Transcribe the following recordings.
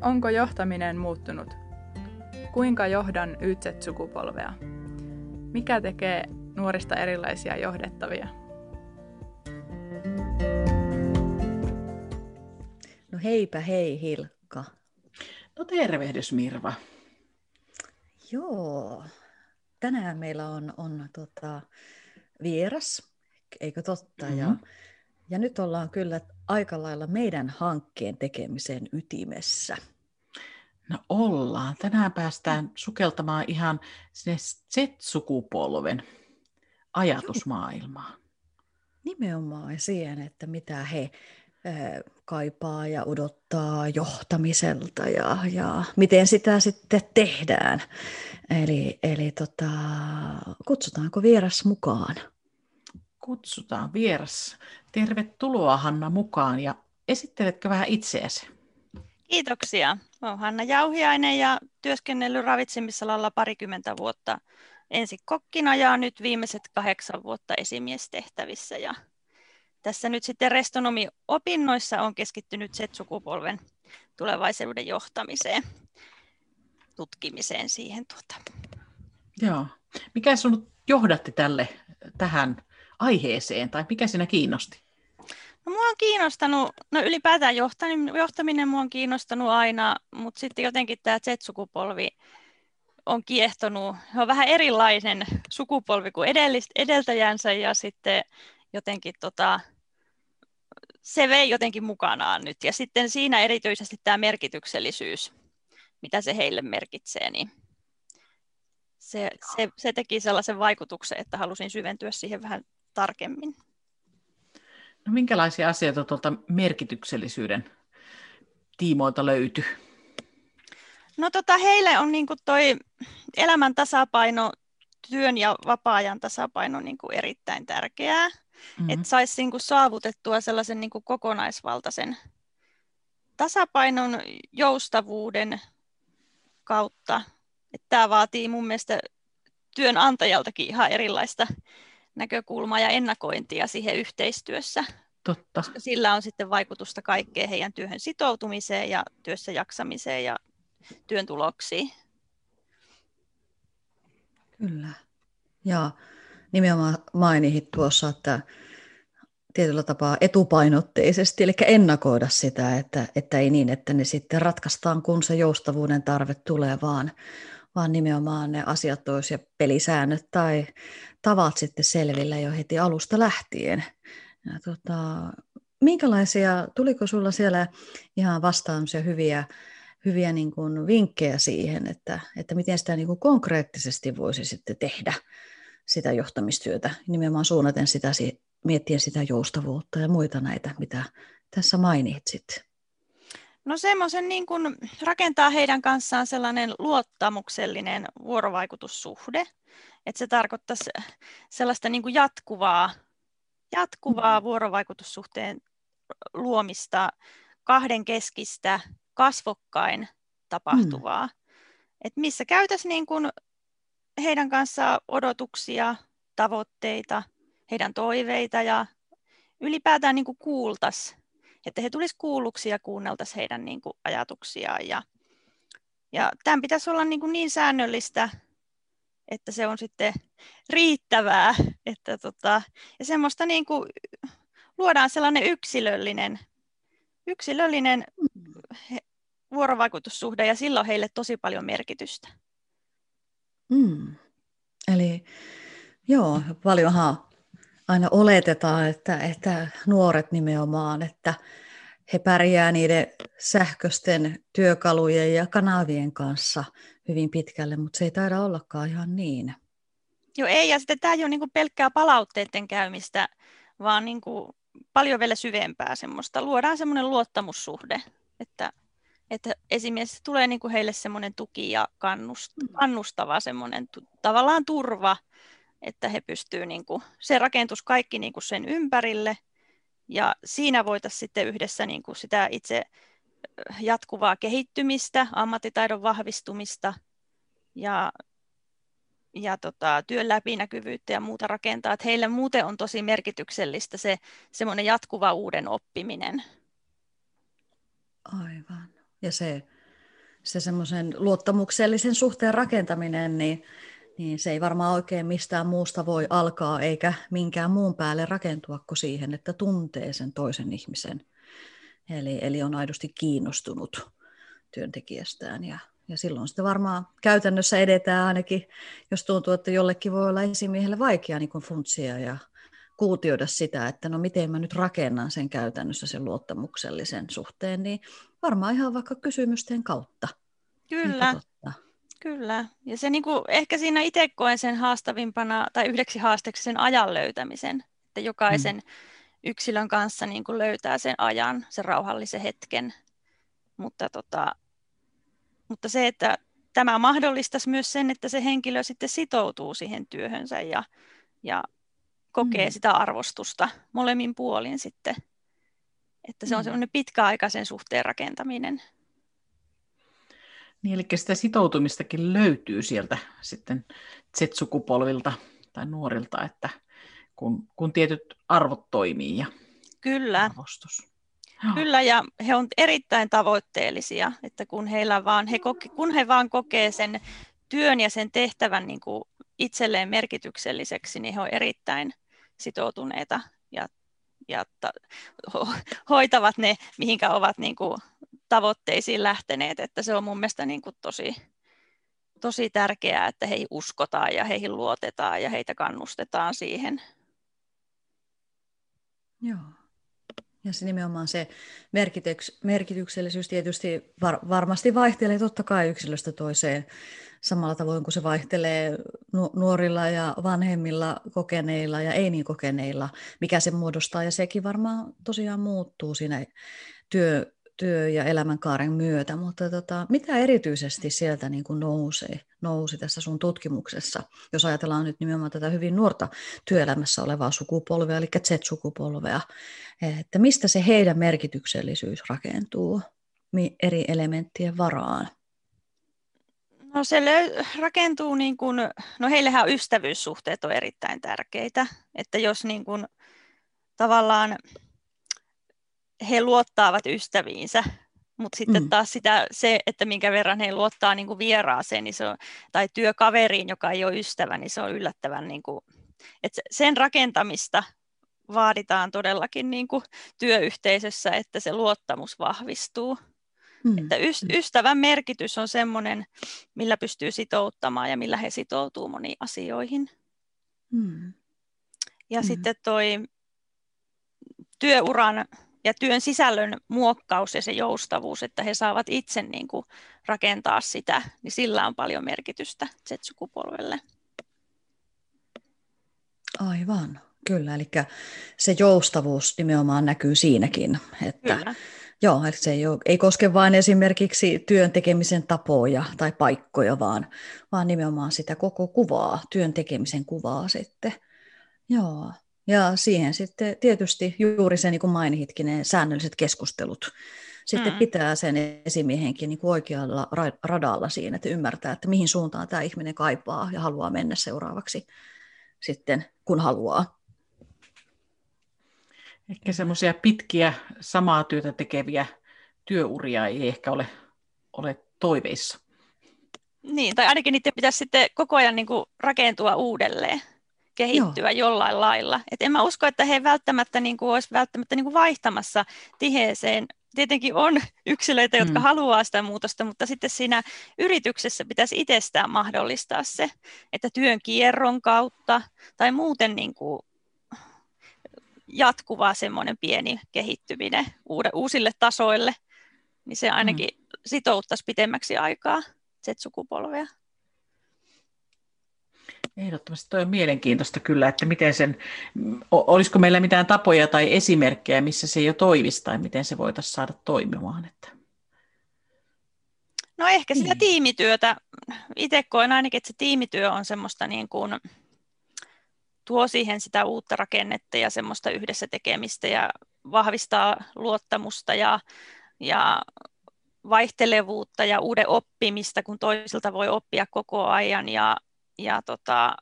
Onko johtaminen muuttunut? Kuinka johdan YZ-sukupolvea? Mikä tekee nuorista erilaisia johdettavia? No heipä hei Hilkka. No tervehdys Mirva. Joo, tänään meillä on, on tota, vieras, eikö totta? Mm-hmm. Ja, ja nyt ollaan kyllä aika lailla meidän hankkeen tekemisen ytimessä. No ollaan. Tänään päästään sukeltamaan ihan sinne Z-sukupolven ajatusmaailmaan. Nimenomaan siihen, että mitä he kaipaa ja odottaa johtamiselta ja, ja miten sitä sitten tehdään. Eli, eli tota, kutsutaanko vieras mukaan? Kutsutaan vieras. Tervetuloa Hanna mukaan ja esitteletkö vähän itseäsi? Kiitoksia. Olen Hanna Jauhiainen ja työskennellyt ravitsemisalalla parikymmentä vuotta ensin kokkina ja nyt viimeiset kahdeksan vuotta esimiestehtävissä. Ja tässä nyt sitten restonomi-opinnoissa on keskittynyt Z-sukupolven tulevaisuuden johtamiseen, tutkimiseen siihen. Tuota. Joo. Mikä sinut johdatti tälle, tähän aiheeseen, tai mikä sinä kiinnosti? No, mua on kiinnostanut, no ylipäätään johtaminen, johtaminen mua on kiinnostanut aina, mutta sitten jotenkin tämä Z-sukupolvi on kiehtonut. He on vähän erilainen sukupolvi kuin edeltäjänsä ja sitten jotenkin tota, se vei jotenkin mukanaan nyt. Ja sitten siinä erityisesti tämä merkityksellisyys, mitä se heille merkitsee, niin se, se, se teki sellaisen vaikutuksen, että halusin syventyä siihen vähän tarkemmin. No, minkälaisia asioita tuolta merkityksellisyyden tiimoilta löytyy? No tota, heille on niin toi elämän tasapaino, työn ja vapaa-ajan tasapaino niin kuin erittäin tärkeää. Mm-hmm. Että saisi niin kuin saavutettua sellaisen niin kuin kokonaisvaltaisen tasapainon joustavuuden kautta. Tämä vaatii mun mielestä työnantajaltakin ihan erilaista näkökulmaa ja ennakointia siihen yhteistyössä. Totta. Koska sillä on sitten vaikutusta kaikkeen heidän työhön sitoutumiseen ja työssä jaksamiseen ja työn tuloksiin. Kyllä. Ja nimenomaan mainitsit tuossa, että tietyllä tapaa etupainotteisesti, eli ennakoida sitä, että, että ei niin, että ne sitten ratkaistaan, kun se joustavuuden tarve tulee, vaan, vaan nimenomaan ne asiat olisi ja pelisäännöt tai tavat sitten selvillä jo heti alusta lähtien. Ja tota, minkälaisia, tuliko sulla siellä ihan vastaan hyviä, hyviä niin kuin vinkkejä siihen, että, että miten sitä niin kuin konkreettisesti voisi sitten tehdä sitä johtamistyötä, nimenomaan suunnaten sitä, miettien sitä joustavuutta ja muita näitä, mitä tässä mainitsit? No semmoisen niin kuin rakentaa heidän kanssaan sellainen luottamuksellinen vuorovaikutussuhde, että se tarkoittaisi sellaista niin kuin jatkuvaa, jatkuvaa mm. vuorovaikutussuhteen luomista, kahden keskistä, kasvokkain tapahtuvaa. Mm. Et missä käytäisiin niin kuin heidän kanssaan odotuksia, tavoitteita, heidän toiveita ja ylipäätään niin kuin kuultaisiin, että he tulisivat kuulluksi ja kuunneltaisiin heidän niin kuin ajatuksiaan. Ja, ja tämän pitäisi olla niin, kuin niin säännöllistä, että se on sitten riittävää. Että tota, ja semmoista niin kuin, luodaan sellainen yksilöllinen, yksilöllinen vuorovaikutussuhde ja sillä on heille tosi paljon merkitystä. Mm. Eli joo, paljonhan aina oletetaan, että, että nuoret nimenomaan, että he pärjää niiden sähköisten työkalujen ja kanavien kanssa hyvin pitkälle, mutta se ei taida ollakaan ihan niin. Joo, ei, ja sitten tämä ei ole niin pelkkää palautteiden käymistä, vaan niin kuin paljon vielä syvempää semmoista. Luodaan semmoinen luottamussuhde, että, että esimerkiksi tulee niin kuin heille semmoinen tuki ja mm. kannustava semmoinen tavallaan turva, että he pystyvät, niin kuin, se rakentus kaikki niin kuin sen ympärille, ja siinä voitaisiin sitten yhdessä niin kuin sitä itse jatkuvaa kehittymistä, ammattitaidon vahvistumista ja, ja tota, työn läpinäkyvyyttä ja muuta rakentaa. Että heille muuten on tosi merkityksellistä se semmoinen jatkuva uuden oppiminen. Aivan. Ja se se semmoisen luottamuksellisen suhteen rakentaminen, niin, niin se ei varmaan oikein mistään muusta voi alkaa eikä minkään muun päälle rakentua kuin siihen, että tuntee sen toisen ihmisen. Eli, eli on aidosti kiinnostunut työntekijästään ja, ja silloin sitten varmaan käytännössä edetään ainakin, jos tuntuu, että jollekin voi olla esimiehelle vaikea niin funtsia ja kuutioida sitä, että no miten mä nyt rakennan sen käytännössä sen luottamuksellisen suhteen, niin varmaan ihan vaikka kysymysten kautta. Kyllä, kyllä. Ja se niin kuin, ehkä siinä itse koen sen haastavimpana tai yhdeksi haasteeksi sen ajan löytämisen, että jokaisen mm. yksilön kanssa niin kuin löytää sen ajan, sen rauhallisen hetken. Mutta, tota, mutta se, että tämä mahdollistaisi myös sen, että se henkilö sitten sitoutuu siihen työhönsä ja, ja kokee mm. sitä arvostusta molemmin puolin sitten. Että se on mm. semmoinen pitkäaikaisen suhteen rakentaminen. Niin, eli sitä sitoutumistakin löytyy sieltä sitten Z-sukupolvilta tai nuorilta, että kun, kun tietyt arvot toimii ja Kyllä. arvostus. Kyllä, ja he on erittäin tavoitteellisia, että kun, heillä vaan, he koke, kun he vaan kokee sen työn ja sen tehtävän niin kuin itselleen merkitykselliseksi, niin he on erittäin sitoutuneita ja, ja ta, ho, hoitavat ne, mihinkä ovat niin kuin, tavoitteisiin lähteneet. Että se on mun mielestä niin kuin, tosi, tosi tärkeää, että heihin uskotaan ja heihin luotetaan ja heitä kannustetaan siihen. Joo. Ja se nimenomaan se merkityks, merkityksellisyys tietysti var, varmasti vaihtelee totta kai yksilöstä toiseen samalla tavoin kuin se vaihtelee nuorilla ja vanhemmilla kokeneilla ja ei niin kokeneilla, mikä se muodostaa. Ja sekin varmaan tosiaan muuttuu siinä työ, työ- ja elämänkaaren myötä, mutta tota, mitä erityisesti sieltä niin kuin nousee, nousi tässä sun tutkimuksessa, jos ajatellaan nyt nimenomaan tätä hyvin nuorta työelämässä olevaa sukupolvea, eli Z-sukupolvea, että mistä se heidän merkityksellisyys rakentuu eri elementtien varaan? No se löy- rakentuu niin kuin, no heillehän ystävyyssuhteet on erittäin tärkeitä, että jos niin kuin, tavallaan he luottaavat ystäviinsä, mutta sitten mm. taas sitä, se, että minkä verran he luottaa niin kuin vieraaseen niin se on, tai työkaveriin, joka ei ole ystävä, niin se on yllättävän, niin kuin, että sen rakentamista vaaditaan todellakin niin kuin työyhteisössä, että se luottamus vahvistuu. Mm. Että ystävän merkitys on sellainen, millä pystyy sitouttamaan ja millä he sitoutuu moniin asioihin. Mm. Ja mm. sitten toi työuran ja työn sisällön muokkaus ja se joustavuus, että he saavat itse niin kuin rakentaa sitä, niin sillä on paljon merkitystä Z-sukupolvelle. Aivan, kyllä. Eli se joustavuus nimenomaan näkyy siinäkin, että kyllä. Joo, eli se ei, ole, ei koske vain esimerkiksi työn tekemisen tapoja tai paikkoja, vaan, vaan nimenomaan sitä koko kuvaa, työn tekemisen kuvaa sitten. Joo. Ja siihen sitten tietysti juuri se, niin kuin mainitkin, ne säännölliset keskustelut. Sitten mm. pitää sen esimiehenkin niin kuin oikealla radalla siinä, että ymmärtää, että mihin suuntaan tämä ihminen kaipaa ja haluaa mennä seuraavaksi sitten, kun haluaa. Ehkä semmoisia pitkiä samaa työtä tekeviä työuria ei ehkä ole, ole toiveissa. Niin, tai ainakin niiden pitäisi sitten koko ajan niin kuin rakentua uudelleen, kehittyä Joo. jollain lailla. Et en mä usko, että he välttämättä niin kuin, olisi välttämättä niin kuin vaihtamassa tiheeseen. Tietenkin on yksilöitä, jotka mm. haluaa sitä muutosta, mutta sitten siinä yrityksessä pitäisi itsestään mahdollistaa se, että työn kierron kautta tai muuten niin kuin jatkuva semmoinen pieni kehittyminen uude, uusille tasoille, niin se ainakin mm. sitouttaisi pitemmäksi aikaa Z-sukupolvea. Ehdottomasti tuo on mielenkiintoista kyllä, että miten sen, olisiko meillä mitään tapoja tai esimerkkejä, missä se jo toimisi tai miten se voitaisiin saada toimimaan. Että... No ehkä sitä niin. tiimityötä, itse koen ainakin, että se tiimityö on semmoista niin kuin, tuo siihen sitä uutta rakennetta ja semmoista yhdessä tekemistä ja vahvistaa luottamusta ja, ja vaihtelevuutta ja uuden oppimista, kun toisilta voi oppia koko ajan. Ja, ja tota,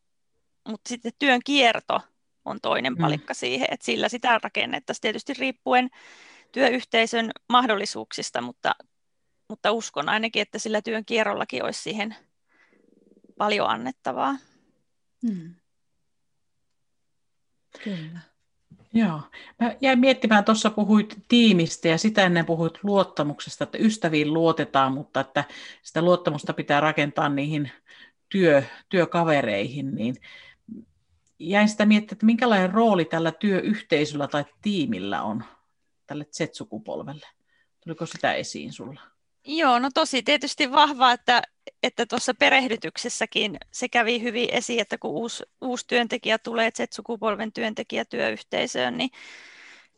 mutta sitten työn kierto on toinen mm. palikka siihen, että sillä sitä rakennettaisiin tietysti riippuen työyhteisön mahdollisuuksista, mutta mutta uskon ainakin, että sillä työn kierrollakin olisi siihen paljon annettavaa. Hmm. Kyllä. Joo. Mä jäin miettimään, tuossa puhuit tiimistä ja sitä ennen puhuit luottamuksesta, että ystäviin luotetaan, mutta että sitä luottamusta pitää rakentaa niihin työ, työkavereihin, niin jäin sitä miettimään, että minkälainen rooli tällä työyhteisöllä tai tiimillä on tälle Z-sukupolvelle. Tuliko sitä esiin sulla? Joo, no tosi tietysti vahva, että että tuossa perehdytyksessäkin se kävi hyvin esiin, että kun uusi, uusi työntekijä tulee Z-sukupolven työntekijä työyhteisöön, niin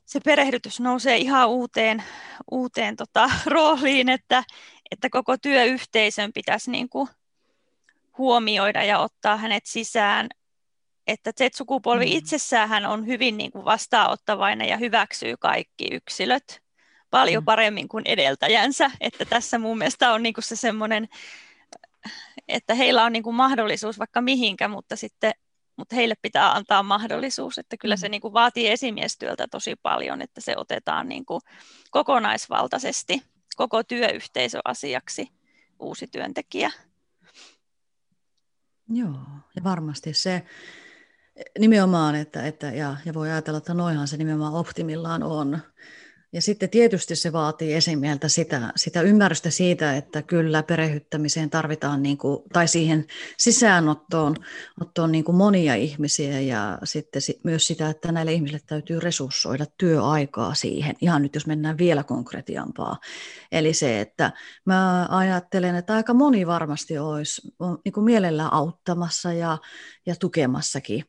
se perehdytys nousee ihan uuteen, uuteen tota, rooliin, että, että koko työyhteisön pitäisi niin kuin huomioida ja ottaa hänet sisään. Että Z-sukupolvi mm. itsessään on hyvin niin kuin vastaanottavainen ja hyväksyy kaikki yksilöt paljon mm. paremmin kuin edeltäjänsä. Että tässä mun mielestä on niin kuin se semmoinen että heillä on niin kuin mahdollisuus vaikka mihinkä, mutta sitten mutta heille pitää antaa mahdollisuus, että kyllä se mm. niin kuin vaatii esimiestyöltä tosi paljon, että se otetaan niin kuin kokonaisvaltaisesti koko työyhteisöasiaksi uusi työntekijä. Joo, ja varmasti se nimenomaan, että, että ja, ja voi ajatella, että noinhan se nimenomaan optimillaan on. Ja sitten tietysti se vaatii esimieltä sitä, sitä ymmärrystä siitä, että kyllä perehyttämiseen tarvitaan, niin kuin, tai siihen sisäänottoon ottoon niin kuin monia ihmisiä ja sitten myös sitä, että näille ihmisille täytyy resurssoida työaikaa siihen. Ihan nyt jos mennään vielä konkretiampaa. Eli se, että mä ajattelen, että aika moni varmasti olisi niin kuin mielellään auttamassa ja, ja tukemassakin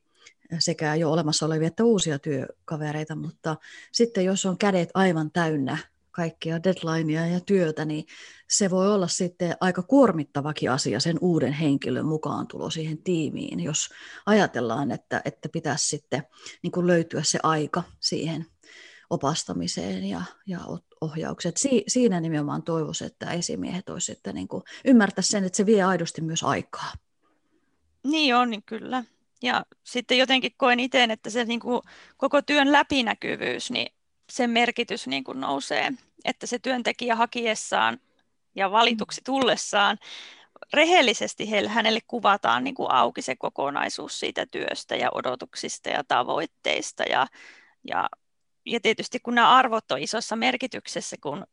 sekä jo olemassa olevia että uusia työkavereita, mutta sitten jos on kädet aivan täynnä kaikkia deadlinea ja työtä, niin se voi olla sitten aika kuormittavakin asia sen uuden henkilön mukaan tulo siihen tiimiin, jos ajatellaan, että, että pitäisi sitten niin kuin löytyä se aika siihen opastamiseen ja, ja ohjaukseen. Si, siinä nimenomaan toivoisin, että esimiehet olisivat sitten niin kuin, sen, että se vie aidosti myös aikaa. Niin on, niin kyllä. Ja sitten jotenkin koen itse, että se niin kuin, koko työn läpinäkyvyys, niin sen merkitys niin kuin nousee, että se työntekijä hakiessaan ja valituksi tullessaan rehellisesti heille, hänelle kuvataan niin kuin auki se kokonaisuus siitä työstä ja odotuksista ja tavoitteista. Ja, ja, ja tietysti kun nämä arvot on isossa merkityksessä, kun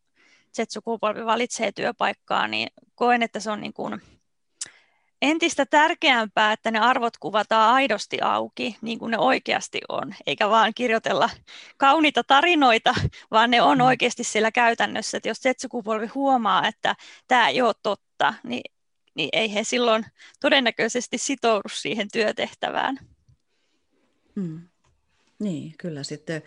Z-sukupolvi valitsee työpaikkaa, niin koen, että se on niin kuin entistä tärkeämpää, että ne arvot kuvataan aidosti auki, niin kuin ne oikeasti on, eikä vaan kirjoitella kauniita tarinoita, vaan ne on mm. oikeasti siellä käytännössä. Että jos Z-sukupolvi huomaa, että tämä ei ole totta, niin, niin ei he silloin todennäköisesti sitoudu siihen työtehtävään. Hmm. Niin, kyllä sitten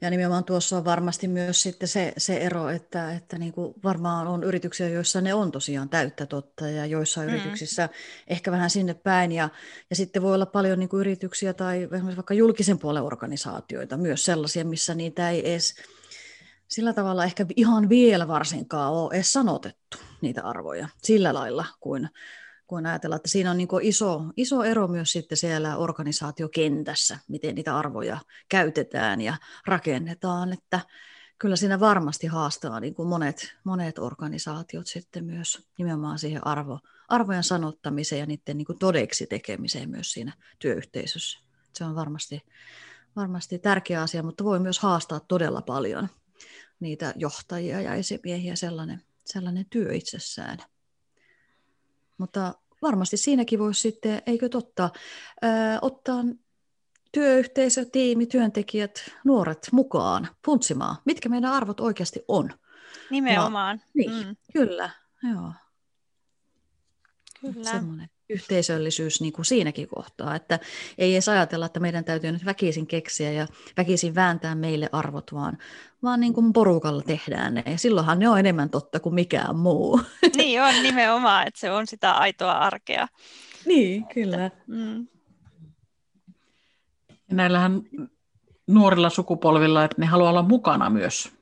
ja nimenomaan tuossa on varmasti myös sitten se, se ero, että, että niin kuin varmaan on yrityksiä, joissa ne on tosiaan täyttä totta ja joissa mm. yrityksissä ehkä vähän sinne päin. Ja, ja sitten voi olla paljon niin kuin yrityksiä tai vaikka julkisen puolen organisaatioita, myös sellaisia, missä niitä ei edes sillä tavalla ehkä ihan vielä varsinkaan ole edes sanotettu niitä arvoja sillä lailla kuin kun ajatellaan, että siinä on niin iso, iso ero myös sitten siellä organisaatiokentässä, miten niitä arvoja käytetään ja rakennetaan, että kyllä siinä varmasti haastaa niin kuin monet, monet organisaatiot sitten myös nimenomaan siihen arvo, arvojen sanottamiseen ja niiden niin kuin todeksi tekemiseen myös siinä työyhteisössä. Se on varmasti, varmasti tärkeä asia, mutta voi myös haastaa todella paljon niitä johtajia ja esimiehiä sellainen, sellainen työ itsessään. Mutta varmasti siinäkin voisi sitten, eikö totta, ää, ottaa työyhteisö, tiimi, työntekijät, nuoret mukaan funtsimaan, mitkä meidän arvot oikeasti on. Nimenomaan. Ja, niin, mm. kyllä, joo. Kyllä. Semmoinen yhteisöllisyys niin kuin siinäkin kohtaa, että ei edes ajatella, että meidän täytyy nyt väkisin keksiä ja väkisin vääntää meille arvot, vaan, vaan niin kuin porukalla tehdään ne. Ja silloinhan ne on enemmän totta kuin mikään muu. Niin on nimenomaan, että se on sitä aitoa arkea. Niin, kyllä. Mm. Näillähän nuorilla sukupolvilla, että ne haluaa olla mukana myös,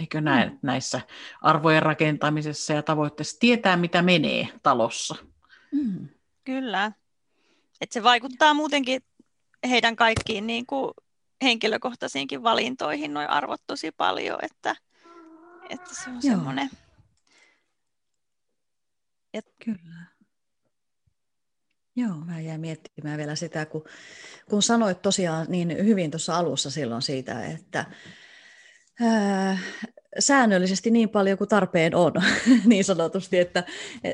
eikö näin, mm. näissä arvojen rakentamisessa ja tavoitteissa, tietää mitä menee talossa. Mm. Kyllä. Et se vaikuttaa muutenkin heidän kaikkiin niin kuin henkilökohtaisiinkin valintoihin nuo arvot tosi paljon, että, että se on semmoinen Ja... Kyllä. Joo, mä jäin miettimään vielä sitä, kun, kun sanoit tosiaan niin hyvin tuossa alussa silloin siitä, että ää, säännöllisesti niin paljon kuin tarpeen on, niin sanotusti, että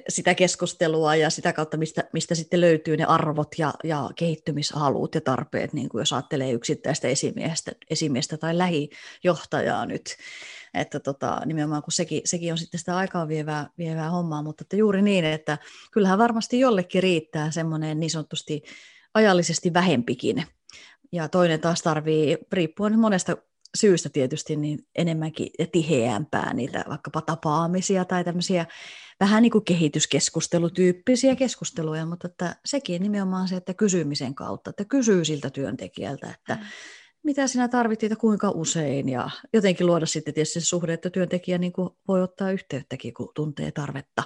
sitä keskustelua ja sitä kautta, mistä, mistä sitten löytyy ne arvot ja, ja kehittymishalut ja tarpeet, niin kuin jos ajattelee yksittäistä esimiestä, esimiestä tai lähijohtajaa nyt, että tota, nimenomaan kun sekin, sekin on sitten sitä aikaa vievää, vievää hommaa, mutta että juuri niin, että kyllähän varmasti jollekin riittää semmoinen niin sanotusti ajallisesti vähempikin, ja toinen taas tarvii, riippuen monesta syystä tietysti niin enemmänkin ja tiheämpää niitä vaikkapa tapaamisia tai tämmöisiä vähän niin kuin kehityskeskustelutyyppisiä keskusteluja, mutta että sekin nimenomaan se, että kysymisen kautta, että kysyy siltä työntekijältä, että mm. mitä sinä tarvitset ja kuinka usein ja jotenkin luoda sitten tietysti se suhde, että työntekijä niin kuin voi ottaa yhteyttäkin, kun tuntee tarvetta.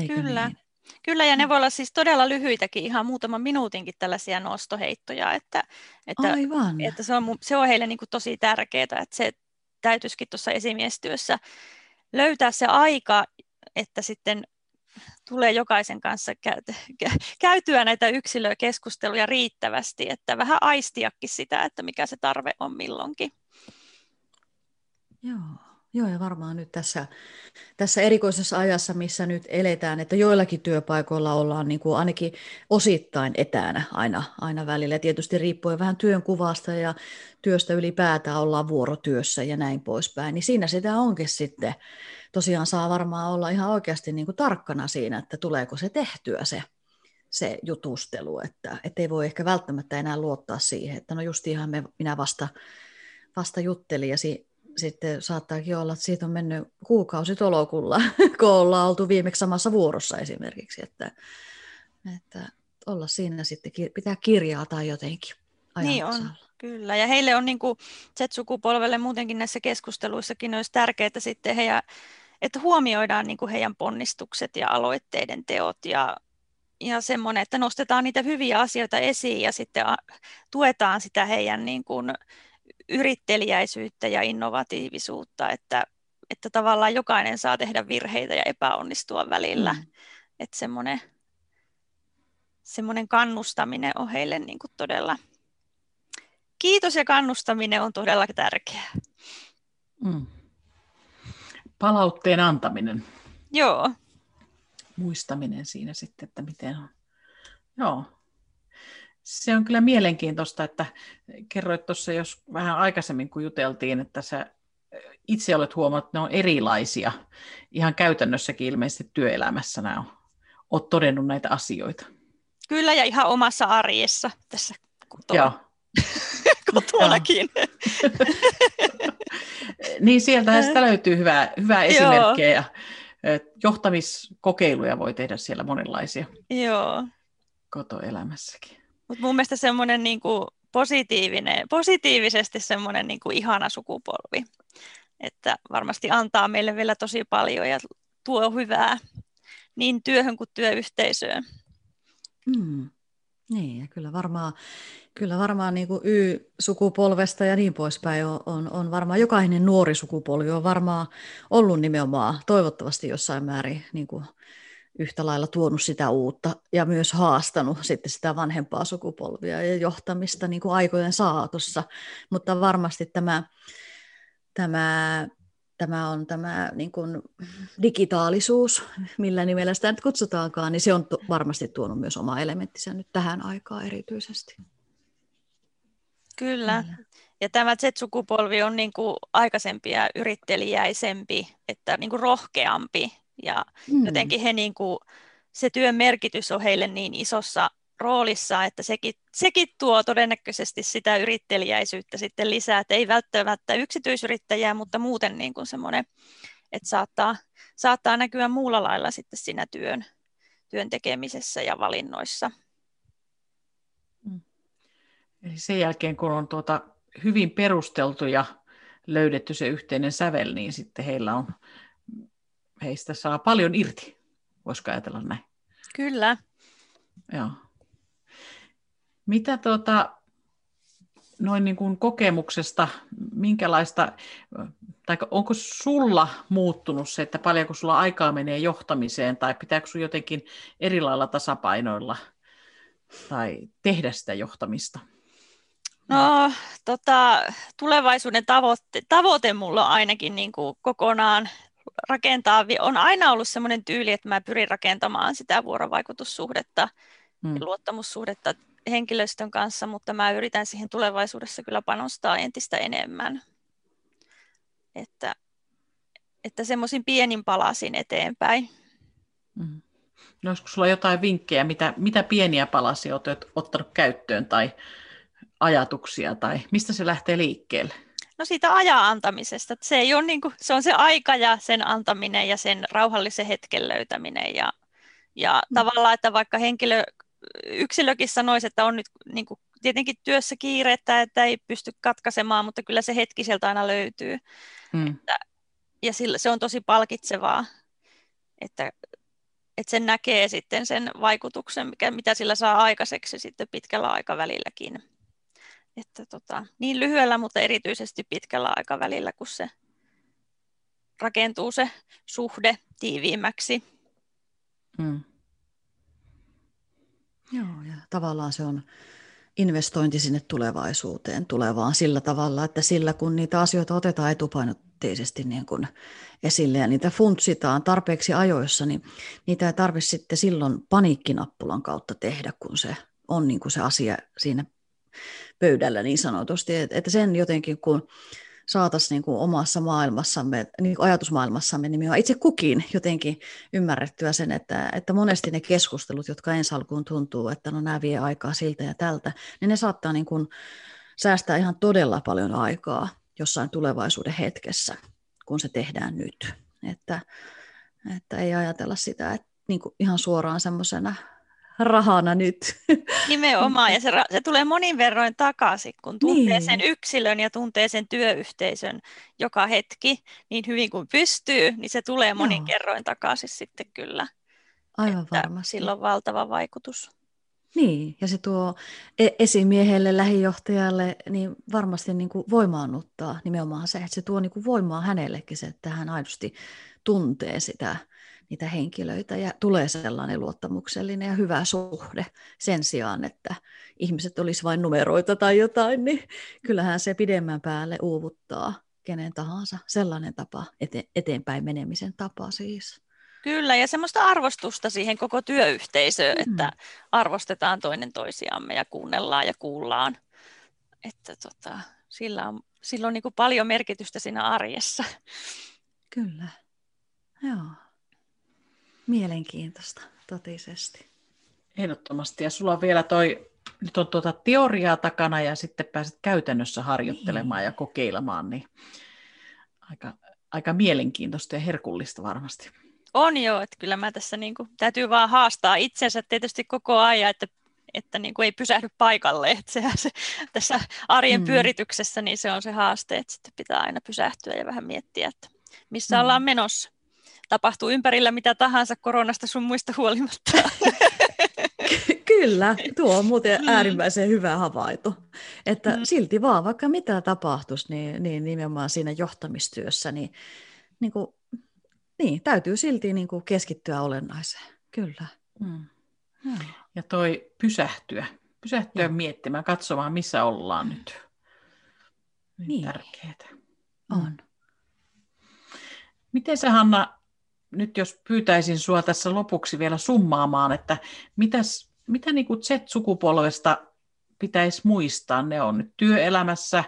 Eikö Kyllä. Niin? Kyllä, ja ne mm. voi olla siis todella lyhyitäkin, ihan muutaman minuutinkin tällaisia nostoheittoja, että, että, Aivan. että se, on, se on heille niin kuin tosi tärkeää, että se täytyisikin tuossa esimiestyössä löytää se aika, että sitten tulee jokaisen kanssa käytyä näitä yksilökeskusteluja riittävästi, että vähän aistiakin sitä, että mikä se tarve on milloinkin. Joo. Joo, ja varmaan nyt tässä, tässä erikoisessa ajassa, missä nyt eletään, että joillakin työpaikoilla ollaan niin kuin ainakin osittain etänä aina, aina välillä. Tietysti riippuen vähän työn kuvasta ja työstä ylipäätään ollaan vuorotyössä ja näin poispäin. Niin siinä sitä onkin sitten. Tosiaan saa varmaan olla ihan oikeasti niin kuin tarkkana siinä, että tuleeko se tehtyä se, se jutustelu. Että ei voi ehkä välttämättä enää luottaa siihen, että no justiinhan me, minä vasta, vasta juttelin ja si, sitten saattaakin olla, että siitä on mennyt kuukausi tolokulla, kun ollaan oltu viimeksi samassa vuorossa esimerkiksi, että, että olla siinä sitten, pitää kirjaa tai jotenkin Niin on, kyllä. Ja heille on niin kuin Z-sukupolvelle muutenkin näissä keskusteluissakin olisi tärkeää sitten heidän, että huomioidaan niin kuin heidän ponnistukset ja aloitteiden teot ja, ja semmoinen, että nostetaan niitä hyviä asioita esiin ja sitten tuetaan sitä heidän niin kuin yrittelijäisyyttä ja innovatiivisuutta, että, että tavallaan jokainen saa tehdä virheitä ja epäonnistua välillä. Mm. Että semmoinen, semmoinen kannustaminen on heille niin kuin todella, kiitos ja kannustaminen on todella tärkeää. Mm. Palautteen antaminen. Joo. Muistaminen siinä sitten, että miten on. Joo, se on kyllä mielenkiintoista, että kerroit tuossa jos vähän aikaisemmin, kun juteltiin, että sä itse olet huomannut, että ne on erilaisia. Ihan käytännössäkin ilmeisesti työelämässä nämä on. Olet todennut näitä asioita. Kyllä, ja ihan omassa arjessa tässä kotona. kotonakin. niin sieltähän sitä löytyy hyvää, hyvää esimerkkejä. Ja johtamiskokeiluja voi tehdä siellä monenlaisia. Joo. Kotoelämässäkin. Mutta mun mielestä semmoinen niin positiivinen, positiivisesti semmoinen niin ihana sukupolvi, että varmasti antaa meille vielä tosi paljon ja tuo hyvää niin työhön kuin työyhteisöön. Mm. Niin, ja kyllä varmaan, kyllä varmaan niin kuin Y-sukupolvesta ja niin poispäin on, on, on varmaan jokainen nuori sukupolvi on varmaan ollut nimenomaan toivottavasti jossain määrin niin kuin yhtä lailla tuonut sitä uutta ja myös haastanut sitten sitä vanhempaa sukupolvia ja johtamista niin kuin aikojen saatossa. Mutta varmasti tämä, tämä, tämä on tämä niin kuin digitaalisuus, millä nimellä sitä nyt kutsutaankaan, niin se on varmasti tuonut myös oma elementtinsä nyt tähän aikaan erityisesti. Kyllä. Ja tämä Z-sukupolvi on niin kuin aikaisempia yrittelijäisempi, että niin kuin rohkeampi ja mm. jotenkin he niin kuin, se työn merkitys on heille niin isossa roolissa, että sekin, sekin tuo todennäköisesti sitä yrittelijäisyyttä sitten lisää, että ei välttämättä yksityisyrittäjää, mutta muuten niin kuin semmoinen, että saattaa, saattaa näkyä muulla lailla sitten siinä työn, työn tekemisessä ja valinnoissa. Mm. Eli sen jälkeen, kun on tuota hyvin perusteltu ja löydetty se yhteinen sävel, niin sitten heillä on heistä saa paljon irti, voisiko ajatella näin? Kyllä. Joo. Mitä tuota, noin niin kuin kokemuksesta, minkälaista, tai onko sulla muuttunut se, että paljonko sulla aikaa menee johtamiseen, tai pitääkö sun jotenkin eri lailla tasapainoilla tai tehdä sitä johtamista? No, tota, tulevaisuuden tavoite, tavoite mulla on ainakin niin kuin kokonaan rakentaa, on aina ollut sellainen tyyli, että mä pyrin rakentamaan sitä vuorovaikutussuhdetta mm. ja luottamussuhdetta henkilöstön kanssa, mutta mä yritän siihen tulevaisuudessa kyllä panostaa entistä enemmän. Että, että semmoisin pienin palasin eteenpäin. Mm. No olisiko sulla jotain vinkkejä, mitä, mitä pieniä palasia olet ottanut käyttöön tai ajatuksia tai mistä se lähtee liikkeelle? No siitä ajan antamisesta. Se, ei ole niin kuin, se on se aika ja sen antaminen ja sen rauhallisen hetken löytäminen. Ja, ja mm. tavallaan, että vaikka henkilö, yksilökin sanoisi, että on nyt niin kuin, tietenkin työssä kiirettä, että ei pysty katkaisemaan, mutta kyllä se hetki sieltä aina löytyy. Mm. Että, ja sillä, se on tosi palkitsevaa, että, että sen näkee sitten sen vaikutuksen, mikä, mitä sillä saa aikaiseksi sitten pitkällä aikavälilläkin että tota, niin lyhyellä, mutta erityisesti pitkällä aikavälillä, kun se rakentuu se suhde tiiviimmäksi. Hmm. Joo, ja tavallaan se on investointi sinne tulevaisuuteen tulevaan sillä tavalla, että sillä kun niitä asioita otetaan etupainotteisesti niin kuin esille ja niitä funtsitaan tarpeeksi ajoissa, niin niitä ei tarvitse sitten silloin paniikkinappulan kautta tehdä, kun se on niin kuin se asia siinä pöydällä niin sanotusti, että sen jotenkin kun saataisiin niin kuin omassa maailmassamme, niin kuin ajatusmaailmassamme nimenomaan itse kukin jotenkin ymmärrettyä sen, että, että monesti ne keskustelut, jotka ensi alkuun tuntuu, että no nämä vie aikaa siltä ja tältä, niin ne saattaa niin kuin säästää ihan todella paljon aikaa jossain tulevaisuuden hetkessä, kun se tehdään nyt. Että, että ei ajatella sitä että niin kuin ihan suoraan semmoisena rahana nyt. Nimenomaan, ja se, se tulee monin verroin takaisin, kun tuntee niin. sen yksilön ja tuntee sen työyhteisön joka hetki niin hyvin kuin pystyy, niin se tulee monin Joo. kerroin takaisin sitten kyllä. Aivan että varmasti. Sillä on valtava vaikutus. Niin, ja se tuo e- esimiehelle, lähijohtajalle, niin varmasti niin kuin voimaannuttaa nimenomaan se, että se tuo niin kuin voimaa hänellekin se, että hän aidosti tuntee sitä niitä henkilöitä ja tulee sellainen luottamuksellinen ja hyvä suhde sen sijaan, että ihmiset olisi vain numeroita tai jotain, niin kyllähän se pidemmän päälle uuvuttaa kenen tahansa. Sellainen tapa, ete- eteenpäin menemisen tapa siis. Kyllä, ja semmoista arvostusta siihen koko työyhteisöön, mm. että arvostetaan toinen toisiamme ja kuunnellaan ja kuullaan. Että tota, sillä on, sillä on niin kuin paljon merkitystä siinä arjessa. Kyllä, joo. Mielenkiintoista, totisesti. Ehdottomasti. Ja sulla on vielä toi, nyt on tuota teoriaa takana ja sitten pääset käytännössä harjoittelemaan niin. ja kokeilemaan, niin aika, aika mielenkiintoista ja herkullista varmasti. On jo, että kyllä mä tässä niin kuin, täytyy vaan haastaa itsensä tietysti koko ajan, että, että niin kuin ei pysähdy paikalle. Että se, se, tässä arjen mm. pyörityksessä niin se on se haaste, että sitten pitää aina pysähtyä ja vähän miettiä, että missä mm. ollaan menossa tapahtuu ympärillä mitä tahansa koronasta sun muista huolimatta. Kyllä, tuo on muuten mm. äärimmäisen hyvä havaito. Että mm. silti vaan, vaikka mitä tapahtuisi, niin, niin nimenomaan siinä johtamistyössä, niin, niin, kuin, niin täytyy silti niin kuin keskittyä olennaiseen. Kyllä. Mm. Ja toi pysähtyä, pysähtyä ja. miettimään, katsomaan, missä ollaan nyt. Niin. Tärkeää. On. Miten sä Hanna nyt jos pyytäisin sinua tässä lopuksi vielä summaamaan, että mitäs, mitä niin kuin Z-sukupolvesta pitäisi muistaa? Ne on nyt työelämässä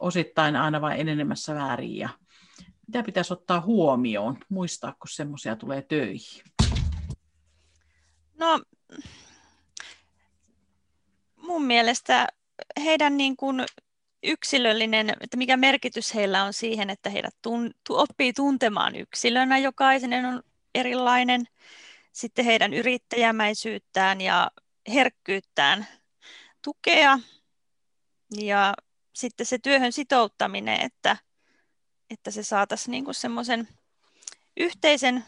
osittain aina vain enenemässä väärin ja mitä pitäisi ottaa huomioon, muistaa, kun semmoisia tulee töihin? No, mun mielestä heidän niin kuin yksilöllinen, että mikä merkitys heillä on siihen, että heidät tun, oppii tuntemaan yksilönä, jokaisen on erilainen, sitten heidän yrittäjämäisyyttään ja herkkyyttään tukea ja sitten se työhön sitouttaminen, että, että se saataisiin niin semmoisen yhteisen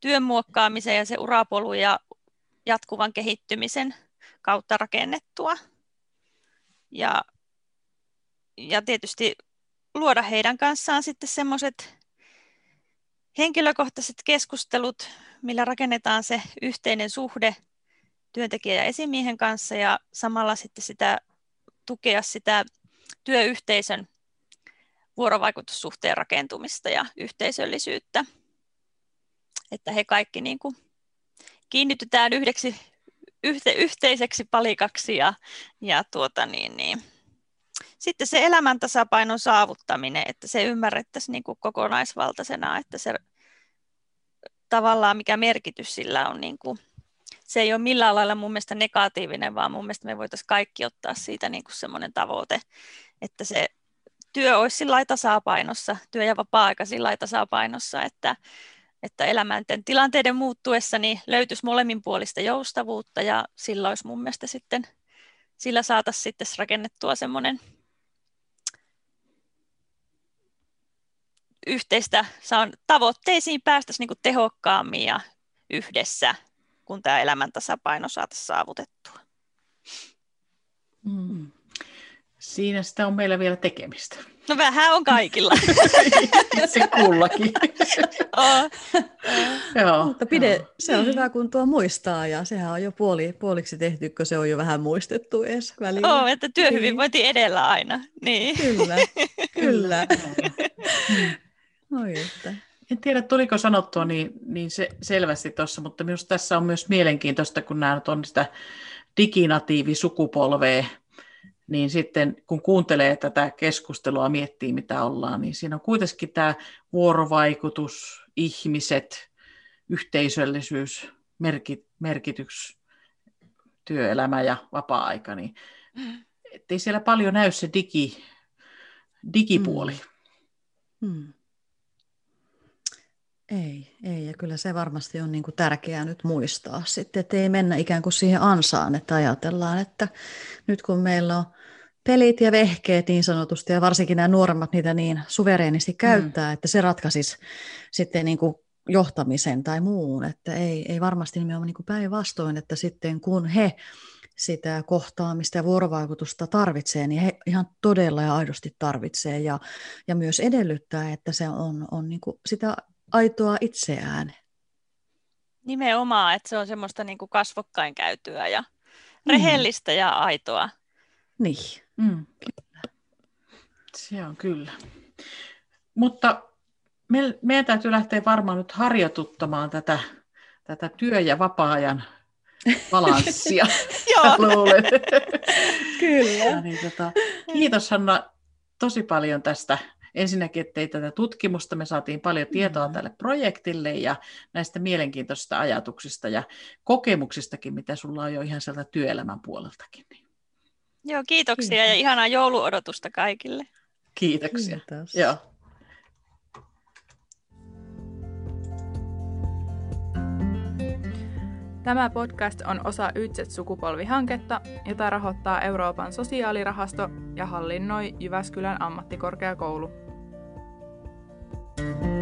työn muokkaamisen ja se urapolu ja jatkuvan kehittymisen kautta rakennettua. Ja ja tietysti luoda heidän kanssaan sitten semmoiset henkilökohtaiset keskustelut, millä rakennetaan se yhteinen suhde työntekijä ja esimiehen kanssa ja samalla sitten sitä tukea sitä työyhteisön vuorovaikutussuhteen rakentumista ja yhteisöllisyyttä. Että he kaikki niin kuin kiinnitytään yhdeksi yhte, yhteiseksi palikaksi ja, ja tuota niin, niin. Sitten se elämäntasapainon saavuttaminen, että se ymmärrettäisiin niin kuin kokonaisvaltaisena, että se tavallaan mikä merkitys sillä on, niin kuin, se ei ole millään lailla mun mielestä negatiivinen, vaan mun mielestä me voitaisiin kaikki ottaa siitä niin kuin semmoinen tavoite, että se työ olisi sillä tasapainossa, työ- ja vapaa-aika sillä tasapainossa, että, että elämänten tilanteiden muuttuessa niin löytyisi molemminpuolista joustavuutta ja sillä olisi mun mielestä sitten, sillä saataisiin sitten rakennettua semmoinen yhteistä, saan tavoitteisiin päästäisiin niin tehokkaammin ja yhdessä, kun tämä elämän tasapaino saataisiin saavutettua. Mm. Siinä sitä on meillä vielä tekemistä. No vähän on kaikilla. Se kullakin. oh. joo, Mutta pide, joo. se on hyvä, kun tuo muistaa, ja sehän on jo puoli, puoliksi tehty, kun se on jo vähän muistettu edes välillä. Oh, että työhyvinvointi niin. edellä aina. Niin. Kyllä, kyllä. Oi, että. En tiedä, tuliko sanottua niin, niin se, selvästi tuossa, mutta minusta tässä on myös mielenkiintoista, kun nämä on sitä diginatiivisukupolvea, niin sitten kun kuuntelee tätä keskustelua, miettii mitä ollaan, niin siinä on kuitenkin tämä vuorovaikutus, ihmiset, yhteisöllisyys, merkit, merkitys, työelämä ja vapaa-aika, niin ettei siellä paljon näy se digi, digipuoli. Mm. Mm. Ei, ei, ja kyllä se varmasti on niin kuin tärkeää nyt muistaa sitten, että ei mennä ikään kuin siihen ansaan, että ajatellaan, että nyt kun meillä on pelit ja vehkeet niin sanotusti, ja varsinkin nämä nuoremmat niitä niin suvereenisti mm. käyttää, mm. että se ratkaisisi sitten niin kuin johtamisen tai muun, että ei, ei varmasti nimenomaan niin päinvastoin, että sitten kun he sitä kohtaamista ja vuorovaikutusta tarvitsee, niin he ihan todella ja aidosti tarvitsee ja, ja myös edellyttää, että se on, on niin kuin sitä aitoa itseään. Nimenomaan, että se on semmoista niin kuin kasvokkain käytyä ja mm. rehellistä mm. ja aitoa. Niin. Mm. Se on kyllä. Mutta me, meidän täytyy lähteä varmaan nyt harjoituttamaan tätä, tätä työ- ja vapaa-ajan balanssia. Joo. Kyllä. Ja niin, tota, kiitos Hanna tosi paljon tästä ensinnäkin, että teit tätä tutkimusta, me saatiin paljon tietoa mm. tälle projektille ja näistä mielenkiintoisista ajatuksista ja kokemuksistakin, mitä sulla on jo ihan sieltä työelämän puoleltakin. Joo, kiitoksia Kiitos. ja ihanaa jouluodotusta kaikille. Kiitoksia. Kiitos. Joo. Tämä podcast on osa Ytset-sukupolvihanketta, jota rahoittaa Euroopan sosiaalirahasto ja hallinnoi Jyväskylän ammattikorkeakoulu. Thank you.